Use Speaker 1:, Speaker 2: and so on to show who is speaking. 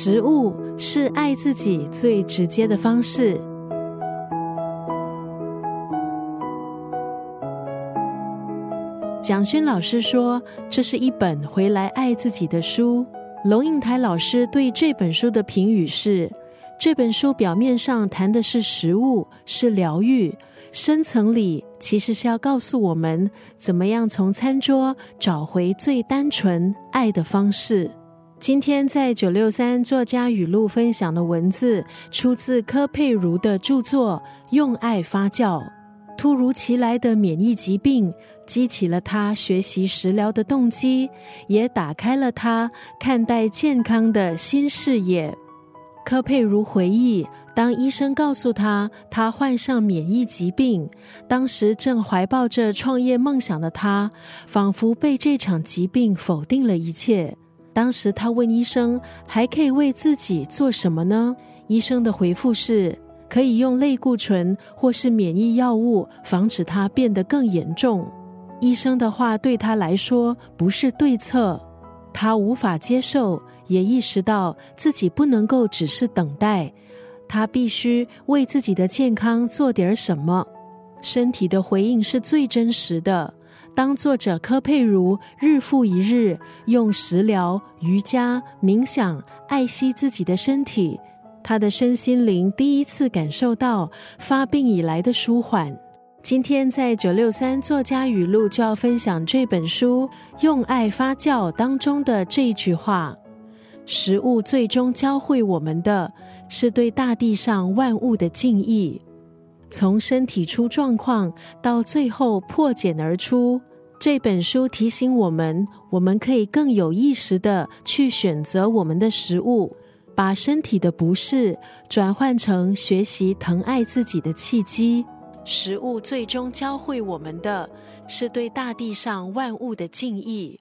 Speaker 1: 食物是爱自己最直接的方式。蒋勋老师说：“这是一本回来爱自己的书。”龙应台老师对这本书的评语是：这本书表面上谈的是食物，是疗愈，深层里其实是要告诉我们，怎么样从餐桌找回最单纯爱的方式。今天在九六三作家语录分享的文字，出自柯佩如的著作《用爱发酵》。突如其来的免疫疾病。激起了他学习食疗的动机，也打开了他看待健康的新视野。柯佩如回忆，当医生告诉他他患上免疫疾病，当时正怀抱着创业梦想的他，仿佛被这场疾病否定了一切。当时他问医生：“还可以为自己做什么呢？”医生的回复是：“可以用类固醇或是免疫药物，防止它变得更严重。”医生的话对他来说不是对策，他无法接受，也意识到自己不能够只是等待，他必须为自己的健康做点什么。身体的回应是最真实的。当作者柯佩如日复一日用食疗、瑜伽、冥想爱惜自己的身体，他的身心灵第一次感受到发病以来的舒缓。今天在九六三作家语录就要分享这本书《用爱发酵》当中的这句话：食物最终教会我们的是对大地上万物的敬意。从身体出状况到最后破茧而出，这本书提醒我们，我们可以更有意识的去选择我们的食物，把身体的不适转换成学习疼爱自己的契机。食物最终教会我们的是对大地上万物的敬意。